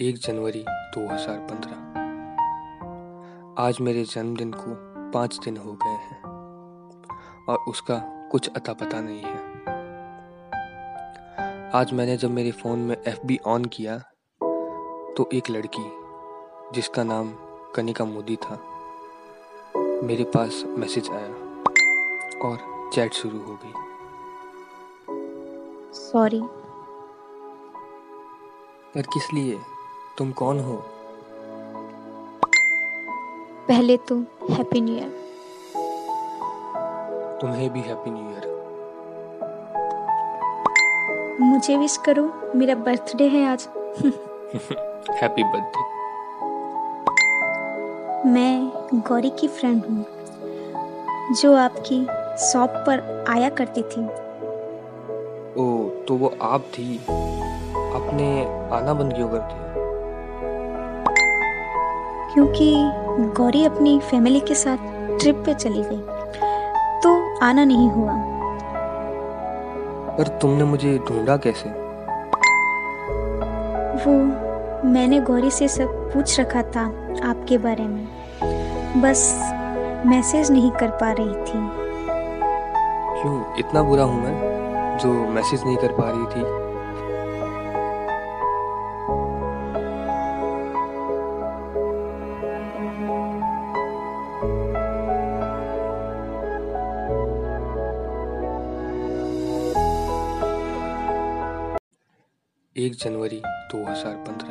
एक जनवरी 2015 आज मेरे जन्मदिन को पाँच दिन हो गए हैं और उसका कुछ अता पता नहीं है। आज मैंने जब मेरे फ़ोन में एफबी ऑन किया तो एक लड़की जिसका नाम कनिका मोदी था मेरे पास मैसेज आया और चैट शुरू हो गई। सॉरी पर किस लिए? तुम कौन हो? पहले तो हैप्पी न्यू ईयर तुम्हें भी हैप्पी न्यू ईयर मुझे विश करो मेरा बर्थडे है आज। हैप्पी बर्थडे मैं गौरी की फ्रेंड हूँ जो आपकी शॉप पर आया करती थी। ओ तो वो आप थी आपने आना बंद क्यों कर दिया क्योंकि गौरी अपनी फैमिली के साथ ट्रिप पे चली गई। तो आना नहीं हुआ। पर तुमने मुझे ढूंढा कैसे? वो मैंने गौरी से सब पूछ रखा था आपके बारे में। बस मैसेज नहीं कर पा रही थी। क्यों? इतना बुरा हूँ मैं जो मैसेज नहीं कर पा रही थी। एक जनवरी 2015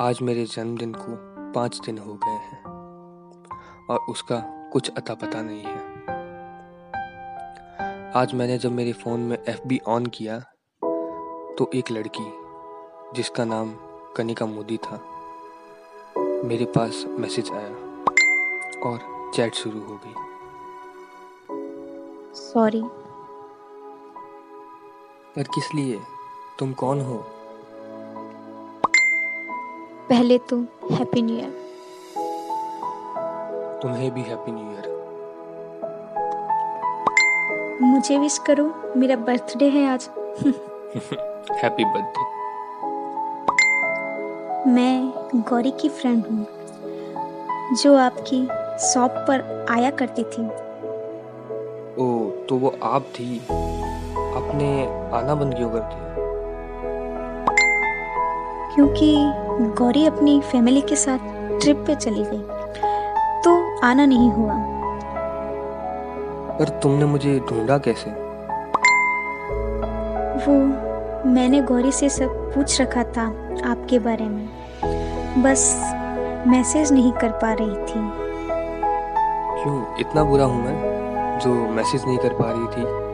आज मेरे जन्मदिन को पाँच दिन हो गए हैं और उसका कुछ अता पता नहीं है। आज मैंने जब मेरे फ़ोन में एफबी ऑन किया तो एक लड़की जिसका नाम कनिका मोदी था मेरे पास मैसेज आया और चैट शुरू हो गई। सॉरी पर किस लिए? तुम कौन हो? पहले तो हैप्पी न्यू ईयर तुम्हें भी हैप्पी न्यू ईयर मुझे विश करो मेरा बर्थडे है आज। हैप्पी बर्थडे मैं गौरी की फ्रेंड हूँ जो आपकी शॉप पर आया करती थी। ओ तो वो आप थी। आपने आना बंद क्यों कर दिया? क्योंकि गौरी अपनी फैमिली के साथ ट्रिप पे चली गई। तो आना नहीं हुआ। पर तुमने मुझे ढूंढा कैसे? वो मैंने गौरी से सब पूछ रखा था आपके बारे में। बस मैसेज नहीं कर पा रही थी। क्यों? इतना बुरा हूँ मैं जो मैसेज नहीं कर पा रही थी?